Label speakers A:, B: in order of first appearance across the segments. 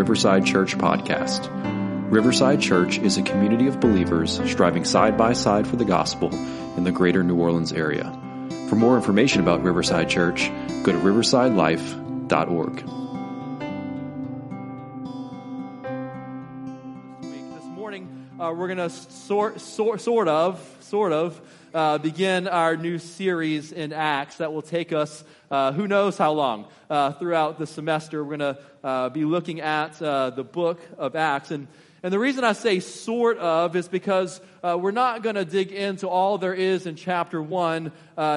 A: Riverside Church Podcast. Riverside Church is a community of believers striving side by side for the gospel in the greater New Orleans area. For more information about Riverside Church, go to riversidelife.org.
B: This morning, uh, we're going to sort, sort, sort of, sort of, uh, begin our new series in Acts that will take us uh, who knows how long uh, throughout the semester. We're going to uh, be looking at uh, the book of Acts. And, and the reason I say sort of is because we're not going to dig into all there is in chapter 1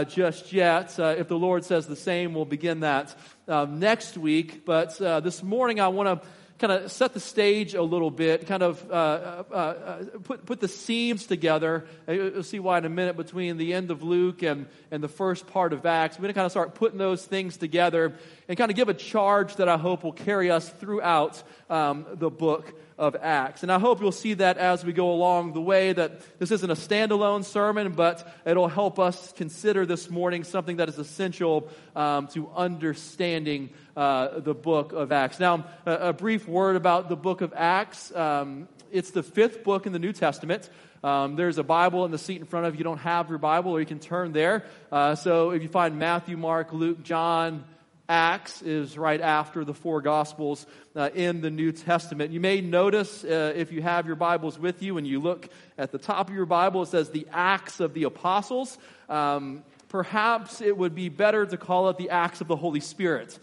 B: just yet. if the Lord says the same, we'll begin that next week. But this morning, I want to kind of set the stage a little bit, kind of uh, uh, uh, put, put the seams together. You'll see why in a minute between the end of Luke and, and the first part of Acts. We're going to kind of start putting those things together and kind of give a charge that I hope will carry us throughout um, the book of Acts. And I hope you'll see that as we go along the way, that this isn't a standalone sermon, but it'll help us consider this morning something that is essential um, to understanding uh, the book of Acts. Now, a, a, brief word about the book of Acts. Um, it's the fifth book in the New Testament. Um, there's a Bible in the seat in front of you. You don't have your Bible, or you can turn there. Uh, so if you find Matthew, Mark, Luke, John, Acts is right after the four Gospels uh, in the New Testament. You may notice uh, if you have your Bibles with you and you look at the top of your Bible, it says the Acts of the Apostles. Um, perhaps it would be better to call it the Acts of the Holy Spirit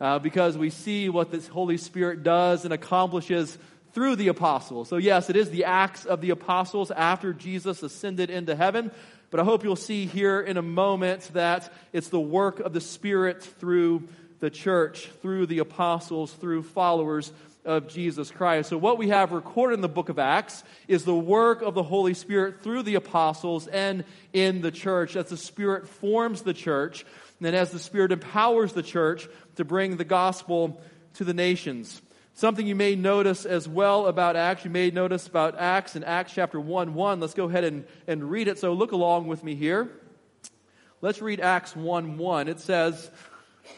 B: uh, because we see what this Holy Spirit does and accomplishes through the apostles. So, yes, it is the Acts of the Apostles after Jesus ascended into heaven. But I hope you'll see here in a moment that it's the work of the Spirit through the church, through the apostles, through followers of Jesus Christ. So, what we have recorded in the book of Acts is the work of the Holy Spirit through the apostles and in the church. As the Spirit forms the church, and as the Spirit empowers the church to bring the gospel to the nations. Something you may notice as well about Acts, you may notice about Acts in Acts chapter 1 1. Let's go ahead and, and read it. So look along with me here. Let's read Acts 1 1. It says,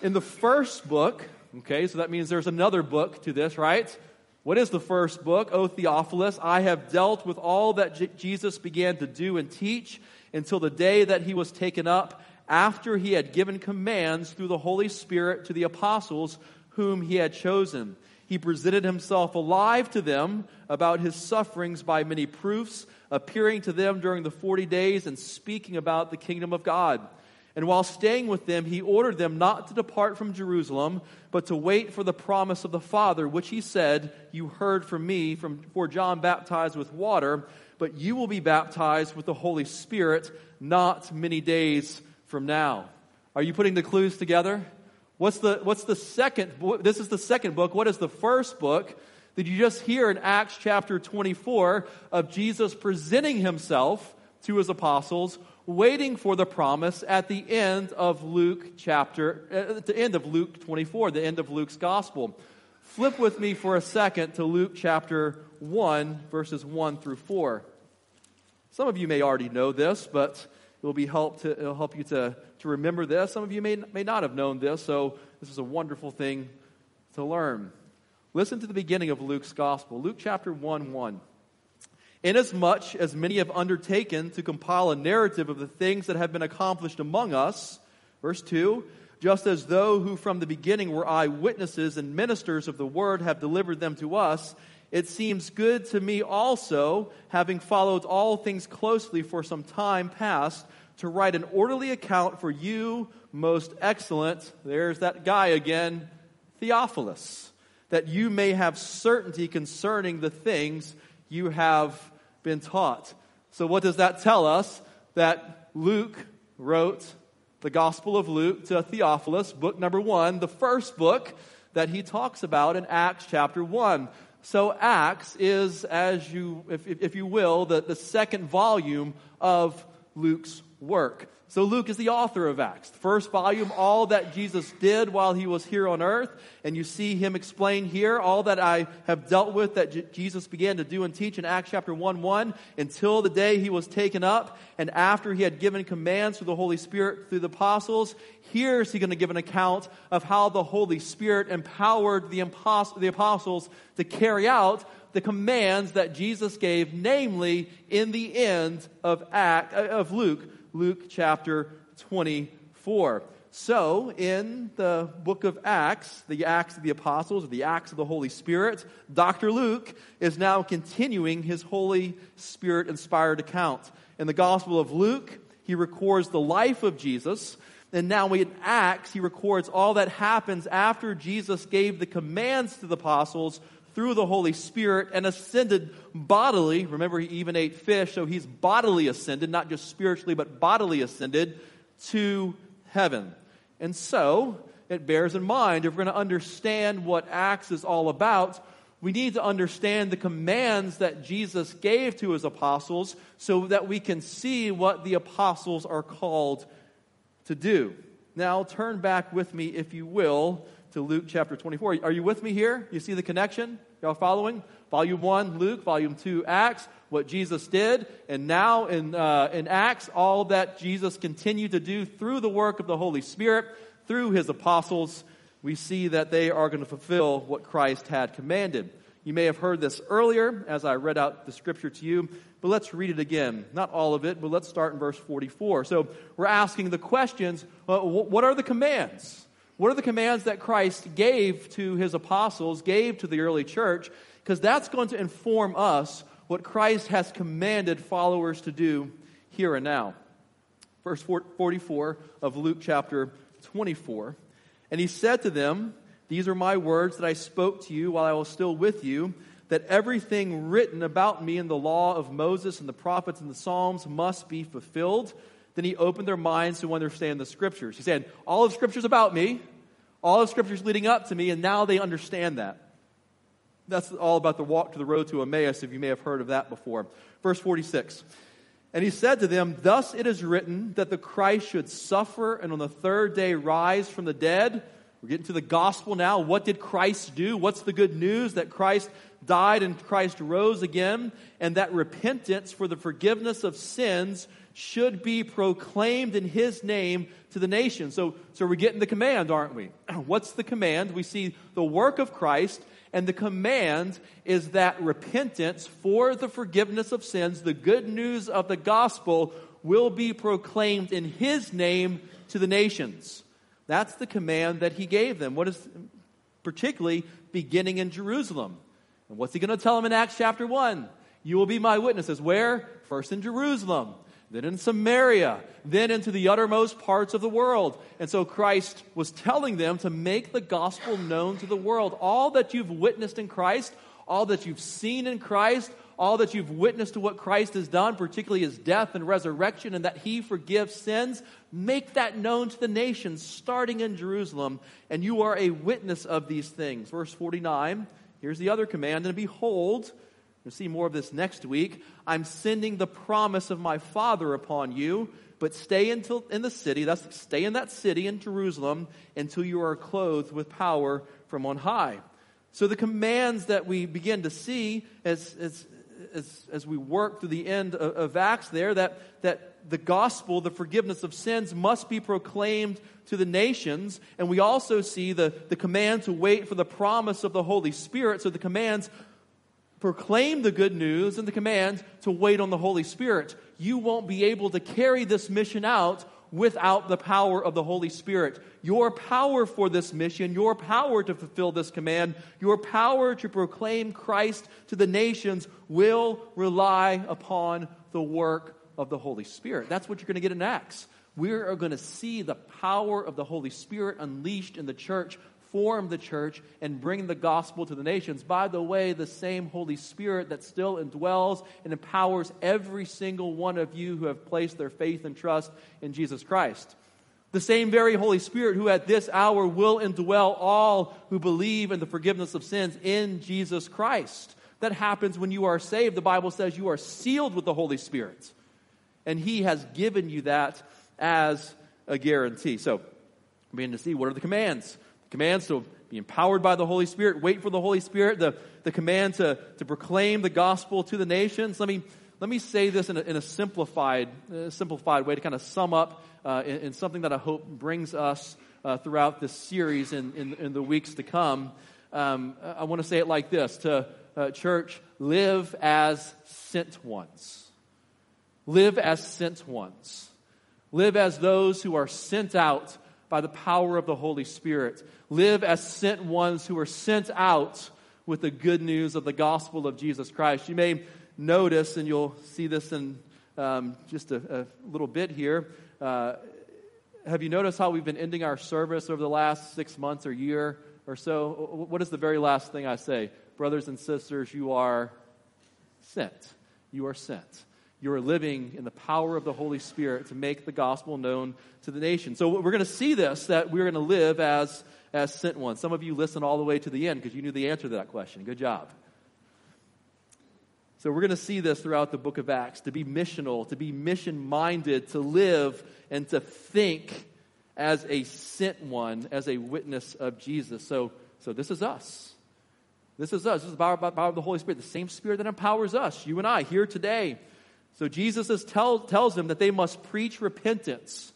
B: In the first book, okay, so that means there's another book to this, right? What is the first book? O Theophilus, I have dealt with all that J- Jesus began to do and teach until the day that he was taken up, after he had given commands through the Holy Spirit to the apostles whom he had chosen he presented himself alive to them about his sufferings by many proofs, appearing to them during the 40 days and speaking about the kingdom of God. And while staying with them, he ordered them not to depart from Jerusalem, but to wait for the promise of the Father, which he said, You heard from me, from, for John baptized with water, but you will be baptized with the Holy Spirit not many days from now. Are you putting the clues together? What's the, what's the second? This is the second book. What is the first book? Did you just hear in Acts chapter 24 of Jesus presenting himself to his apostles, waiting for the promise at the end of Luke chapter, uh, at the end of Luke 24, the end of Luke's gospel. Flip with me for a second to Luke chapter 1, verses 1 through 4. Some of you may already know this, but it will be help to, it'll help you to to remember this. Some of you may, may not have known this, so this is a wonderful thing to learn. Listen to the beginning of Luke's gospel, Luke chapter 1 1. Inasmuch as many have undertaken to compile a narrative of the things that have been accomplished among us, verse 2, just as though who from the beginning were eyewitnesses and ministers of the word have delivered them to us, it seems good to me also, having followed all things closely for some time past, to write an orderly account for you, most excellent, there's that guy again, Theophilus, that you may have certainty concerning the things you have been taught. So, what does that tell us? That Luke wrote the Gospel of Luke to Theophilus, book number one, the first book that he talks about in Acts chapter 1. So, Acts is, as you, if, if you will, the, the second volume of Luke's work. So Luke is the author of Acts. First volume, all that Jesus did while he was here on earth. And you see him explain here all that I have dealt with that J- Jesus began to do and teach in Acts chapter 1 1 until the day he was taken up. And after he had given commands through the Holy Spirit through the apostles, here's he going to give an account of how the Holy Spirit empowered the, the apostles to carry out the commands that Jesus gave, namely in the end of Act, uh, of Luke Luke chapter 24. So, in the book of Acts, the Acts of the Apostles, or the Acts of the Holy Spirit, Dr. Luke is now continuing his Holy Spirit inspired account. In the Gospel of Luke, he records the life of Jesus. And now in Acts, he records all that happens after Jesus gave the commands to the apostles through the Holy Spirit and ascended bodily. Remember, he even ate fish, so he's bodily ascended, not just spiritually, but bodily ascended to heaven. And so, it bears in mind, if we're going to understand what Acts is all about, we need to understand the commands that Jesus gave to his apostles so that we can see what the apostles are called to do. Now, turn back with me, if you will, to Luke chapter 24. Are you with me here? You see the connection? Y'all following? Volume 1, Luke. Volume 2, Acts. What Jesus did. And now in, uh, in Acts, all that Jesus continued to do through the work of the Holy Spirit, through his apostles, we see that they are going to fulfill what Christ had commanded. You may have heard this earlier as I read out the scripture to you, but let's read it again. Not all of it, but let's start in verse 44. So we're asking the questions what are the commands? What are the commands that Christ gave to his apostles, gave to the early church? Because that's going to inform us what Christ has commanded followers to do here and now. Verse 44 of Luke chapter 24. And he said to them, These are my words that I spoke to you while I was still with you, that everything written about me in the law of Moses and the prophets and the Psalms must be fulfilled. Then he opened their minds to understand the scriptures. He said, All of scripture's about me, all of scripture's leading up to me, and now they understand that. That's all about the walk to the road to Emmaus, if you may have heard of that before. Verse 46. And he said to them, Thus it is written that the Christ should suffer and on the third day rise from the dead. We're getting to the gospel now. What did Christ do? What's the good news? That Christ died and Christ rose again, and that repentance for the forgiveness of sins should be proclaimed in his name to the nation. So, so we're getting the command, aren't we? What's the command? We see the work of Christ, and the command is that repentance for the forgiveness of sins, the good news of the gospel, will be proclaimed in his name to the nations. That's the command that he gave them. What is particularly beginning in Jerusalem? And what's he going to tell them in Acts chapter 1? You will be my witnesses. Where? First in Jerusalem, then in Samaria, then into the uttermost parts of the world. And so Christ was telling them to make the gospel known to the world. All that you've witnessed in Christ, all that you've seen in Christ, all that you've witnessed to what Christ has done, particularly his death and resurrection, and that he forgives sins, make that known to the nations, starting in Jerusalem, and you are a witness of these things. Verse 49, here's the other command, and behold, We'll see more of this next week. I'm sending the promise of my Father upon you, but stay until in the city. That's stay in that city in Jerusalem until you are clothed with power from on high. So the commands that we begin to see as, as, as, as we work through the end of, of Acts there, that, that the gospel, the forgiveness of sins, must be proclaimed to the nations. And we also see the, the command to wait for the promise of the Holy Spirit. So the commands proclaim the good news and the command to wait on the Holy Spirit. You won't be able to carry this mission out without the power of the Holy Spirit. Your power for this mission, your power to fulfill this command, your power to proclaim Christ to the nations will rely upon the work of the Holy Spirit. That's what you're going to get in Acts. We are going to see the power of the Holy Spirit unleashed in the church form the church and bring the gospel to the nations. By the way, the same Holy Spirit that still indwells and empowers every single one of you who have placed their faith and trust in Jesus Christ. The same very Holy Spirit who at this hour will indwell all who believe in the forgiveness of sins in Jesus Christ. That happens when you are saved. The Bible says you are sealed with the Holy Spirit. And He has given you that as a guarantee. So, begin to see what are the commands. Commands to be empowered by the Holy Spirit, wait for the Holy Spirit, the, the command to, to proclaim the gospel to the nations. Let me, let me say this in a, in a simplified, uh, simplified way to kind of sum up uh, in, in, something that I hope brings us uh, throughout this series in, in, in, the weeks to come. Um, I want to say it like this to uh, church, live as sent ones. Live as sent ones. Live as those who are sent out by the power of the Holy Spirit. Live as sent ones who are sent out with the good news of the gospel of Jesus Christ. You may notice, and you'll see this in um, just a, a, little bit here. Uh, have you noticed how we've been ending our service over the last six months or year or so? What is the very last thing I say? Brothers and sisters, you are sent. You are sent you are living in the power of the Holy Spirit to make the gospel known to the nation. So we're going to see this, that we're going to live as, as sent ones. Some of you listened all the way to the end because you knew the answer to that question. Good job. So we're going to see this throughout the book of Acts to be missional, to be mission minded, to live and to think as a sent one, as a witness of Jesus. So, so this is us. This is us. This is the power, power of the Holy Spirit, the same Spirit that empowers us, you and I, here today so Jesus is tell, tells them that they must preach repentance.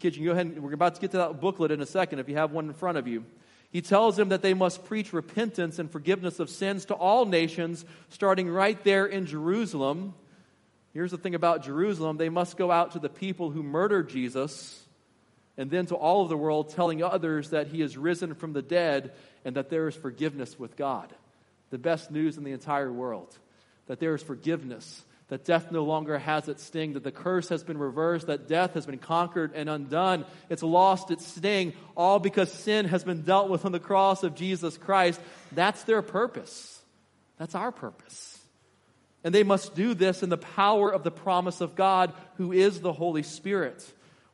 B: Kids, you go ahead we're about to get to that booklet in a second if you have one in front of you. He tells them that they must preach repentance and forgiveness of sins to all nations, starting right there in Jerusalem. Here's the thing about Jerusalem they must go out to the people who murdered Jesus and then to all of the world, telling others that he is risen from the dead and that there is forgiveness with God. The best news in the entire world that there is forgiveness that death no longer has its sting, that the curse has been reversed, that death has been conquered and undone. It's lost its sting, all because sin has been dealt with on the cross of Jesus Christ. That's their purpose. That's our purpose. And they must do this in the power of the promise of God, who is the Holy Spirit.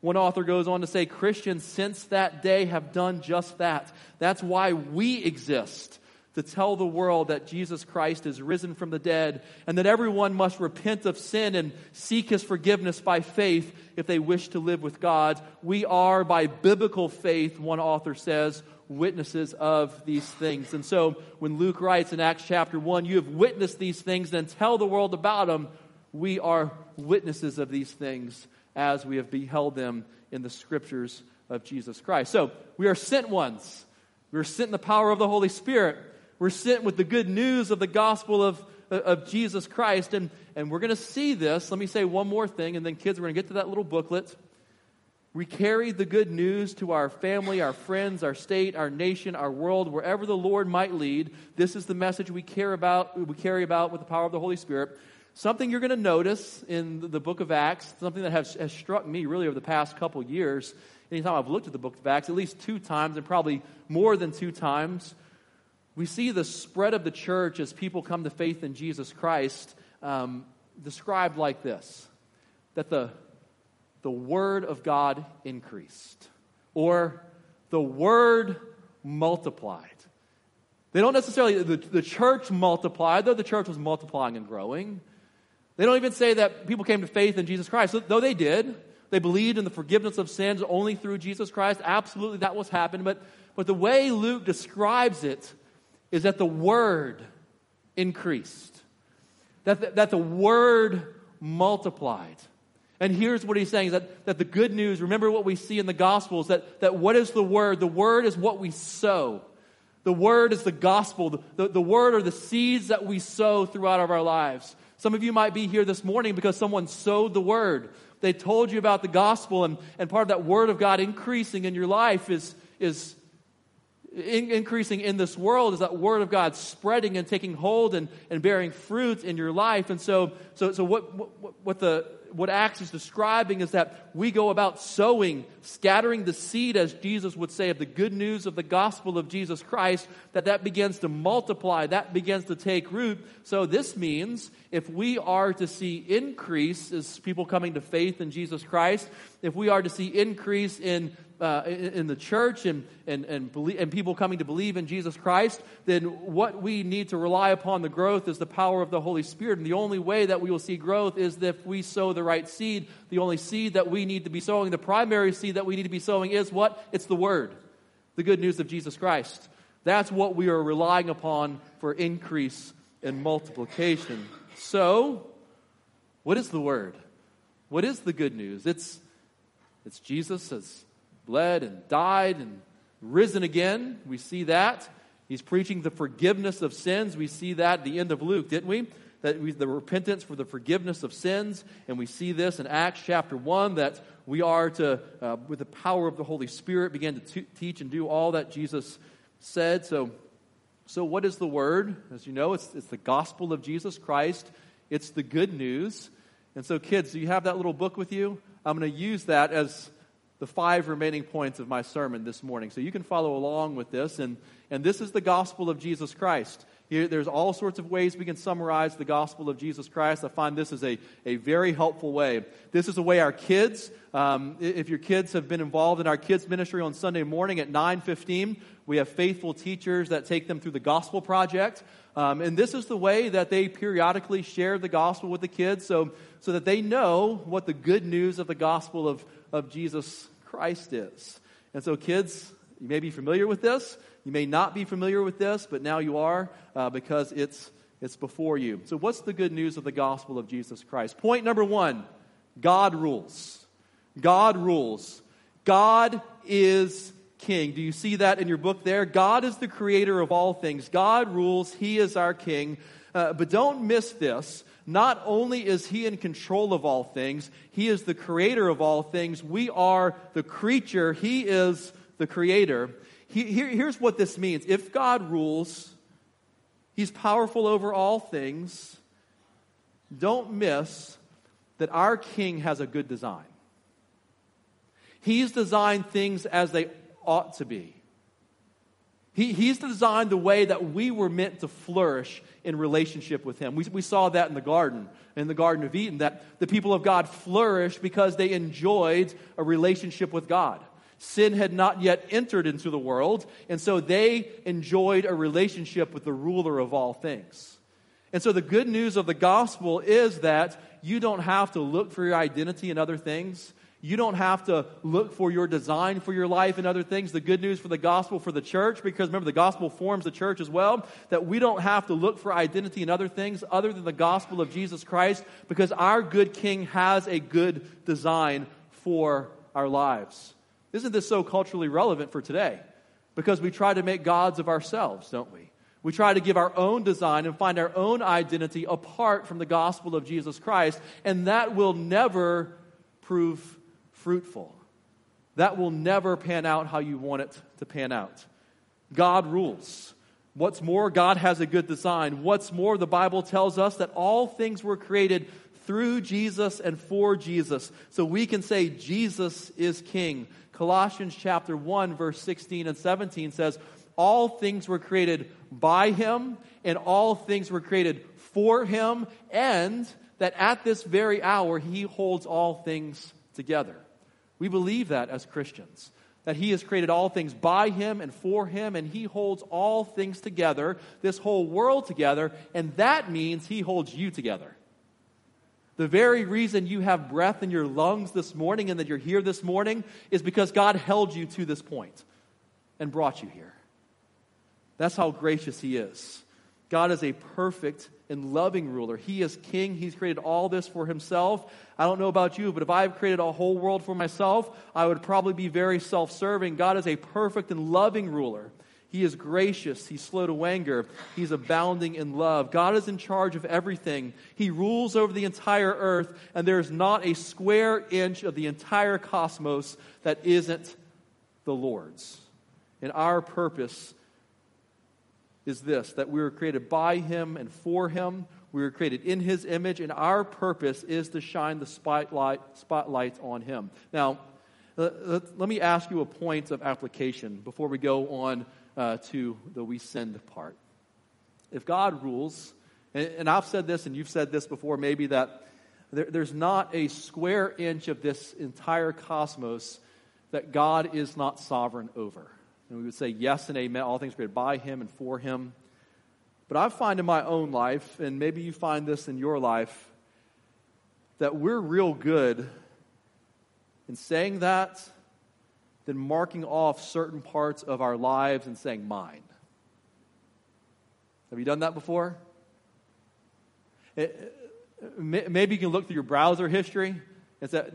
B: One author goes on to say Christians since that day have done just that. That's why we exist to tell the world that Jesus Christ is risen from the dead and that everyone must repent of sin and seek his forgiveness by faith if they wish to live with God. We are, by biblical faith, one author says, witnesses of these things. And so when Luke writes in Acts chapter 1, you have witnessed these things, then tell the world about them. We are witnesses of these things as we have beheld them in the scriptures of Jesus Christ. So we are sent ones. We are sent in the power of the Holy Spirit. We're sent with the good news of the gospel of, of Jesus Christ. And, and we're going to see this. Let me say one more thing, and then, kids, we're going to get to that little booklet. We carry the good news to our family, our friends, our state, our nation, our world, wherever the Lord might lead. This is the message we care about, we carry about with the power of the Holy Spirit. Something you're going to notice in the book of Acts, something that has, has struck me really over the past couple years. Anytime I've looked at the book of Acts, at least two times, and probably more than two times, we see the spread of the church as people come to faith in Jesus Christ um, described like this that the, the Word of God increased, or the Word multiplied. They don't necessarily, the, the church multiplied, though the church was multiplying and growing. They don't even say that people came to faith in Jesus Christ, though they did. They believed in the forgiveness of sins only through Jesus Christ. Absolutely, that was happening. But, but the way Luke describes it is that the word increased, that the, that the word multiplied. And here's what he's saying that, that the good news, remember what we see in the Gospels, that, that what is the word? The word is what we sow. The word is the gospel. The, the, the word are the seeds that we sow throughout of our lives. Some of you might be here this morning because someone sowed the word. They told you about the gospel, and, and part of that word of God increasing in your life is, is in, increasing in this world is that word of God spreading and taking hold and, and bearing fruit in your life. And so, so, so what, what, what the what Acts is describing is that we go about sowing, scattering the seed, as Jesus would say, of the good news of the gospel of Jesus Christ, that that begins to multiply, that begins to take root. So this means if we are to see increase as people coming to faith in Jesus Christ, if we are to see increase in uh, in, the church and, and, and, believe, and people coming to believe in Jesus Christ, then what we need to rely upon the growth is the power of the Holy Spirit. And the only way that we will see growth is if we sow the the right seed. The only seed that we need to be sowing, the primary seed that we need to be sowing is what? It's the Word, the good news of Jesus Christ. That's what we are relying upon for increase and multiplication. So, what is the Word? What is the good news? It's, it's Jesus has bled and died and risen again. We see that. He's preaching the forgiveness of sins. We see that at the end of Luke, didn't we? That we, the repentance for the forgiveness of sins. And we see this in Acts chapter 1 that we are to, uh, with the power of the Holy Spirit, begin to t- teach and do all that Jesus said. So, so, what is the word? As you know, it's, it's the gospel of Jesus Christ, it's the good news. And so, kids, do you have that little book with you? I'm going to use that as the five remaining points of my sermon this morning. So you can follow along with this. And, and this is the gospel of Jesus Christ. Here, there's all sorts of ways we can summarize the gospel of Jesus Christ. I find this is a, a very helpful way. This is a way our kids, um, if your kids have been involved in our kids ministry on Sunday morning at 9:15, we have faithful teachers that take them through the gospel project. Um, and this is the way that they periodically share the gospel with the kids so, so that they know what the good news of the gospel of, of Jesus Christ is. And so, kids, you may be familiar with this. You may not be familiar with this, but now you are uh, because it's, it's before you. So, what's the good news of the gospel of Jesus Christ? Point number one God rules. God rules. God is king. Do you see that in your book there? God is the creator of all things. God rules. He is our king. Uh, but don't miss this. Not only is he in control of all things, he is the creator of all things. We are the creature, he is the creator. He, here, here's what this means if God rules, he's powerful over all things. Don't miss that our king has a good design. He's designed things as they ought to be. He, he's designed the way that we were meant to flourish in relationship with Him. We, we saw that in the garden, in the Garden of Eden, that the people of God flourished because they enjoyed a relationship with God. Sin had not yet entered into the world, and so they enjoyed a relationship with the ruler of all things. And so the good news of the gospel is that you don't have to look for your identity in other things. You don't have to look for your design for your life and other things. The good news for the gospel for the church, because remember, the gospel forms the church as well, that we don't have to look for identity in other things other than the gospel of Jesus Christ, because our good king has a good design for our lives. Isn't this so culturally relevant for today? Because we try to make gods of ourselves, don't we? We try to give our own design and find our own identity apart from the gospel of Jesus Christ, and that will never prove fruitful. That will never pan out how you want it to pan out. God rules. What's more, God has a good design. What's more, the Bible tells us that all things were created through Jesus and for Jesus. So we can say Jesus is king. Colossians chapter 1 verse 16 and 17 says, "All things were created by him and all things were created for him and that at this very hour he holds all things together." We believe that as Christians. That he has created all things by him and for him, and he holds all things together, this whole world together, and that means he holds you together. The very reason you have breath in your lungs this morning and that you're here this morning is because God held you to this point and brought you here. That's how gracious he is. God is a perfect and loving ruler. He is king. He's created all this for himself. I don't know about you, but if I've created a whole world for myself, I would probably be very self serving. God is a perfect and loving ruler. He is gracious. He's slow to anger. He's abounding in love. God is in charge of everything. He rules over the entire earth, and there is not a square inch of the entire cosmos that isn't the Lord's. And our purpose is this that we were created by Him and for Him. We were created in His image, and our purpose is to shine the spotlight, spotlight on Him. Now, let, let me ask you a point of application before we go on uh, to the we send part. If God rules, and, and, I've said this and you've said this before, maybe that there, there's not a square inch of this entire cosmos that God is not sovereign over. And we would say yes and amen, all things created by him and for him. But I find in my own life, and maybe you find this in your life, that we're real good in saying that than marking off certain parts of our lives and saying mine. Have you done that before? It, maybe you can look through your browser history. Is that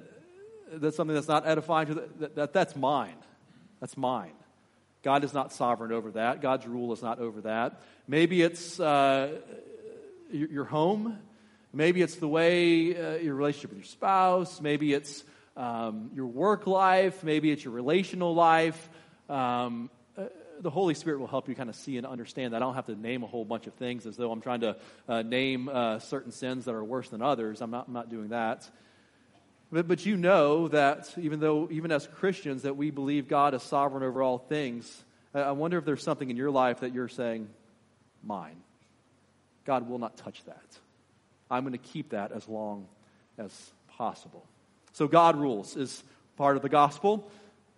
B: that's something that's not edifying to the, that, that that's mine. That's mine. God is not sovereign over that. God's rule is not over that. Maybe it's uh, your, your, home. Maybe it's the way uh, your relationship with your spouse. Maybe it's um, your work life. Maybe it's your relational life. Um, uh, the Holy Spirit will help you kind of see and understand that. I don't have to name a whole bunch of things as though I'm trying to uh, name uh, certain sins that are worse than others. I'm not, I'm not doing that. But, but you know that even though, even as Christians, that we believe God is sovereign over all things, I wonder if there's something in your life that you're saying, mine. God will not touch that. I'm going to keep that as long as possible. So God rules is part of the gospel.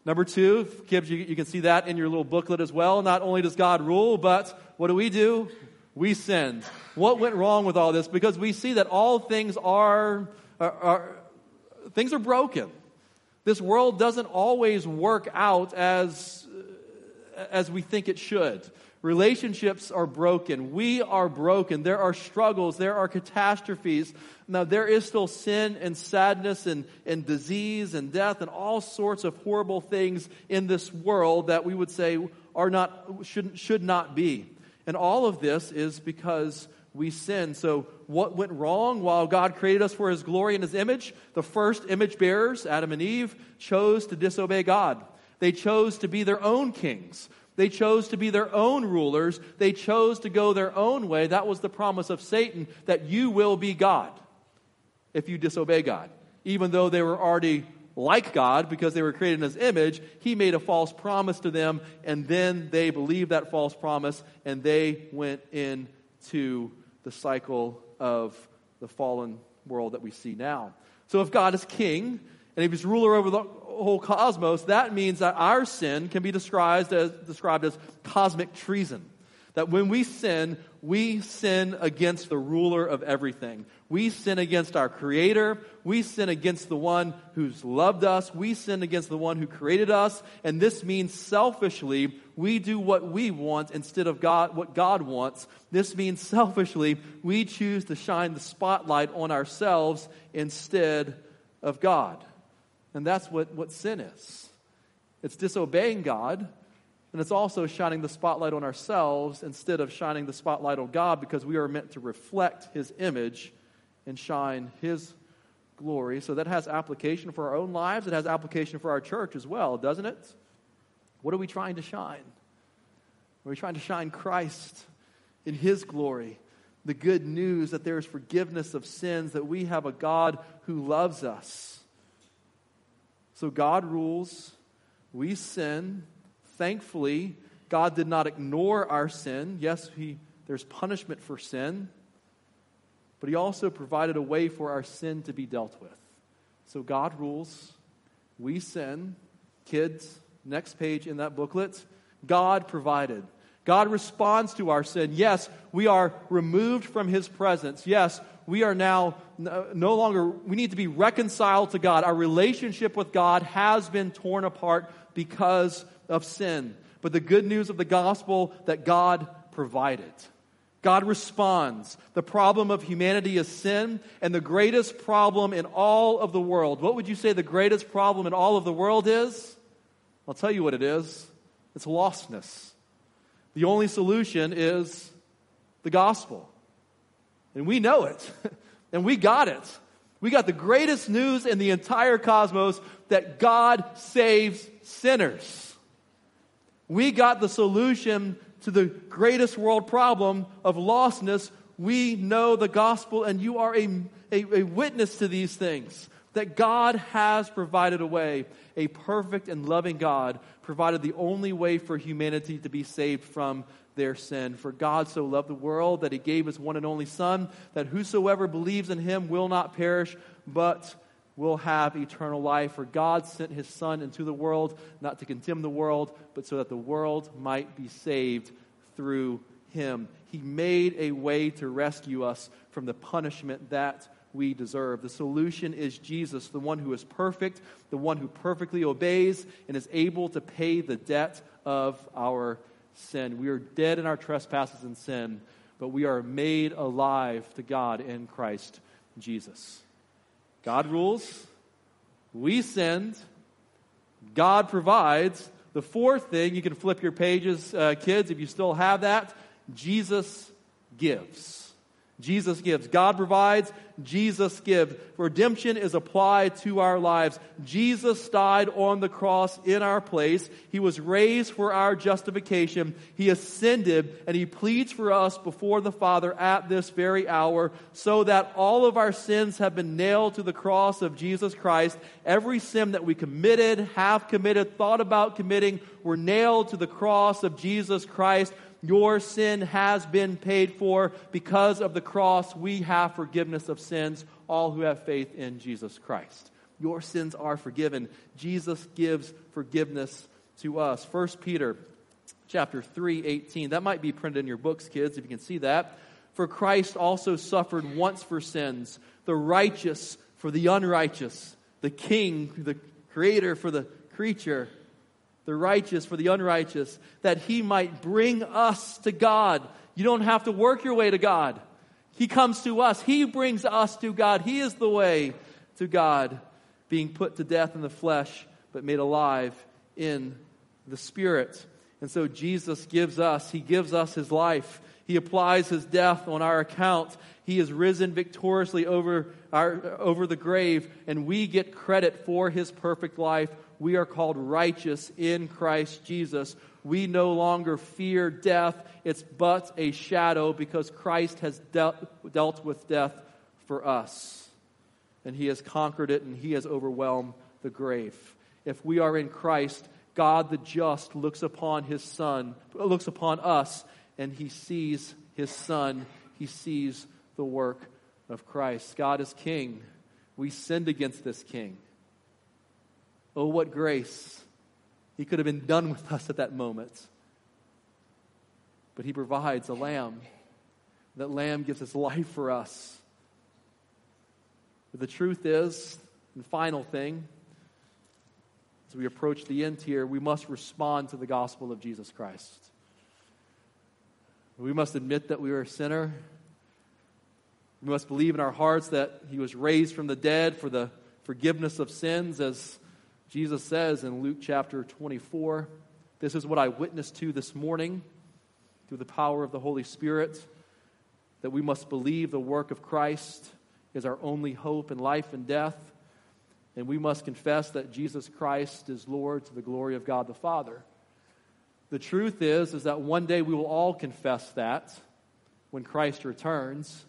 B: Number two, kids, you, you can see that in your little booklet as well. Not only does God rule, but what do we do? We sin. What went wrong with all this? Because we see that all things are, are, are things are broken. This world doesn't always work out as, as we think it should. Relationships are broken. We are broken. There are struggles. There are catastrophes. Now, there is still sin and sadness and, and disease and death and all sorts of horrible things in this world that we would say are not, should, should not be. And all of this is because we sin. So, what went wrong while God created us for His glory and His image? The first image bearers, Adam and Eve, chose to disobey God. They chose to be their own kings. They chose to be their own rulers. They chose to go their own way. That was the promise of Satan that you will be God if you disobey God. Even though they were already like God because they were created in his image, he made a false promise to them, and then they believed that false promise and they went into the cycle of the fallen world that we see now. So if God is king and if he's ruler over the whole cosmos, that means that our sin can be described as, described as cosmic treason. That when we sin, we sin against the ruler of everything. We sin against our Creator. We sin against the one who's loved us. We sin against the one who created us. And this means selfishly, we do what we want instead of God, what God wants. This means selfishly, we choose to shine the spotlight on ourselves instead of God. And that's what, what sin is it's disobeying God, and it's also shining the spotlight on ourselves instead of shining the spotlight on God because we are meant to reflect His image and shine His glory. So that has application for our own lives. It has application for our church as well, doesn't it? What are we trying to shine? Are we trying to shine Christ in His glory? The good news that there is forgiveness of sins, that we have a God who loves us so God rules, we sin. Thankfully, God did not ignore our sin. Yes, he, there's punishment for sin, but He also provided a way for our sin to be dealt with. So God rules, we sin. Kids, next page in that booklet, God provided. God responds to our sin. Yes, we are removed from His presence. Yes, we are now uh, no longer, we need to be reconciled to God. Our relationship with God has been torn apart because of sin. But the good news of the gospel that God provided. God responds. The problem of humanity is sin, and the greatest problem in all of the world. What would you say the greatest problem in all of the world is? I'll tell you what it is it's lostness. The only solution is the gospel. And we know it. and we got it. We got the greatest news in the entire cosmos that God saves sinners. We got the solution to the greatest world problem of lostness. We know the gospel, and you are a, a, a witness to these things that God has provided a way. A perfect and loving God provided the only way for humanity to be saved from their sin. For God so loved the world that he gave his one and only Son, that whosoever believes in him will not perish, but will have eternal life. For God sent his Son into the world, not to condemn the world, but so that the world might be saved through him. He made a way to rescue us from the punishment that we deserve. The solution is Jesus, the one who is perfect, the one who perfectly obeys and is able to pay the debt of our sin. We are dead in our trespasses and sin, but we are made alive to God in Christ Jesus. God rules, we sinned, God provides. The fourth thing, you can flip your pages, uh, kids, if you still have that. Jesus gives. Jesus gives. God provides, Jesus gives. Redemption is applied to our lives. Jesus died on the cross in our place. He was raised for our justification. He ascended and he pleads for us before the Father at this very hour so that all of our sins have been nailed to the cross of Jesus Christ. Every sin that we committed, have committed, thought about committing, were nailed to the cross of Jesus Christ your sin has been paid for. Because of the cross, we have forgiveness of sins, all who have faith in Jesus Christ. Your sins are forgiven. Jesus gives forgiveness to us. 1 Peter chapter 3, 18. That might be printed in your books, kids, if you can see that. For Christ also suffered once for sins, the righteous for the unrighteous, the king, the creator for the creature the righteous for the unrighteous, that he might bring us to God. You don't have to work your way to God. He comes to us. He brings us to God. He is the way to God, being put to death in the flesh, but made alive in the Spirit. And so Jesus gives us, He gives us His life. He applies His death on our account. He is risen victoriously over, our, over the grave, and we get credit for His perfect life we are called righteous in Christ Jesus. We no longer fear death. It's but a shadow because Christ has dealt, dealt with death for us. And he has conquered it and he has overwhelmed the grave. If we are in Christ, God the just looks upon his son, looks upon us, and he sees his son. He sees the work of Christ. God is king. We sinned against this king. Oh, what grace. He could have been done with us at that moment. But He provides a lamb. That lamb gives His life for us. But the truth is, and final thing, as we approach the end here, we must respond to the gospel of Jesus Christ. We must admit that we are a sinner. We must believe in our hearts that He was raised from the dead for the forgiveness of sins, as Jesus says in Luke chapter 24, This is what I witnessed to this morning through the power of the Holy Spirit, that we must believe the work of Christ is our only hope in life and death. And we must confess that Jesus Christ is Lord to the glory of God the Father. The truth is, is that one day we will all confess that when Christ returns.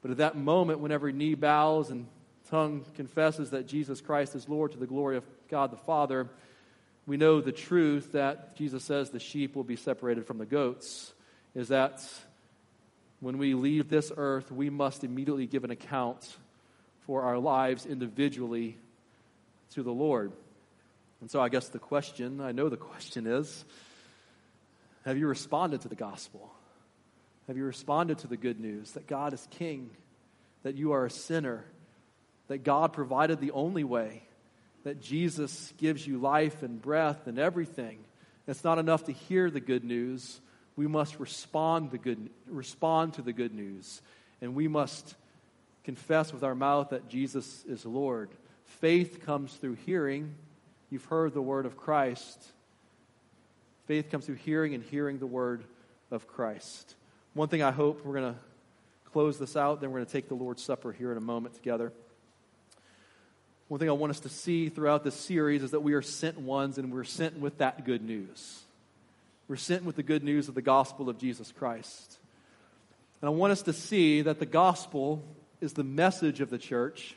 B: But at that moment, when every knee bows and tongue confesses that Jesus Christ is Lord to the glory of God the Father, we know the truth that Jesus says the sheep will be separated from the goats is that when we leave this earth, we must immediately give an account for our lives individually to the Lord. And so I guess the question, I know the question is have you responded to the gospel? Have you responded to the good news that God is king, that you are a sinner? That God provided the only way, that Jesus gives you life and breath and everything. It's not enough to hear the good news. We must respond, the good, respond to the good news. And we must confess with our mouth that Jesus is Lord. Faith comes through hearing. You've heard the word of Christ. Faith comes through hearing and hearing the word of Christ. One thing I hope we're going to close this out, then we're going to take the Lord's Supper here in a moment together. One thing I want us to see throughout this series is that we are sent ones and we're sent with that good news. We're sent with the good news of the gospel of Jesus Christ. And I want us to see that the gospel is the message of the church,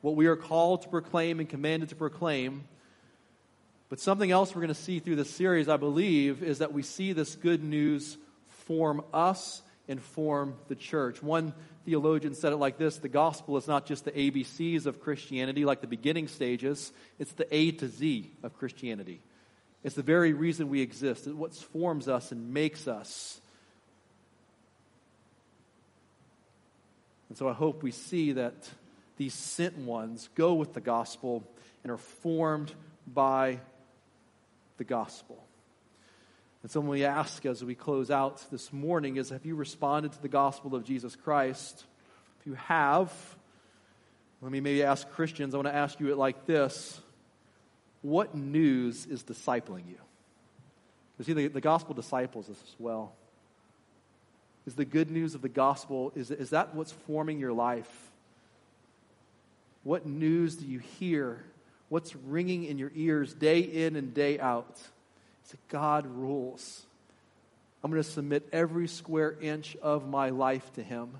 B: what we are called to proclaim and commanded to proclaim. But something else we're going to see through this series, I believe, is that we see this good news form us and form the church. One theologian said it like this the gospel is not just the ABCs of Christianity, like the beginning stages, it's the A to Z of Christianity. It's the very reason we exist, it's what forms us and makes us. And so I hope we see that these sent ones go with the gospel and are formed by the gospel. And so when we ask as we close out this morning is have you responded to the gospel of Jesus Christ? If you have, let me maybe ask Christians, I want to ask you it like this. What news is discipling you? See, the, the gospel disciples us as well. Is the good news of the gospel, is, is that what's forming your life? What news do you hear? What's ringing in your ears day in and day out? That God rules. I'm going to submit every square inch of my life to Him.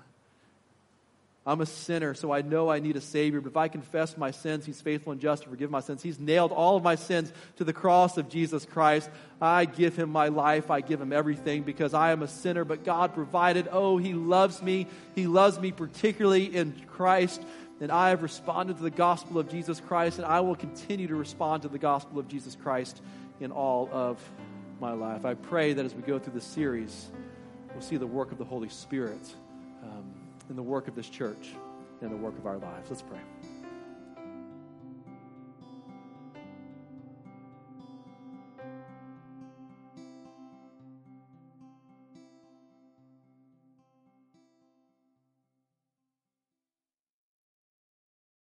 B: I'm a sinner, so I know I need a Savior. But if I confess my sins, He's faithful and just to forgive my sins. He's nailed all of my sins to the cross of Jesus Christ. I give Him my life. I give Him everything because I am a sinner, but God provided. Oh, He loves me. He loves me particularly in Christ. And I have responded to the gospel of Jesus Christ, and I will continue to respond to the gospel of Jesus Christ in all of my life. I pray that as we go through this series, we'll see the work of the Holy Spirit um, in the work of this church and the work of our lives. Let's pray.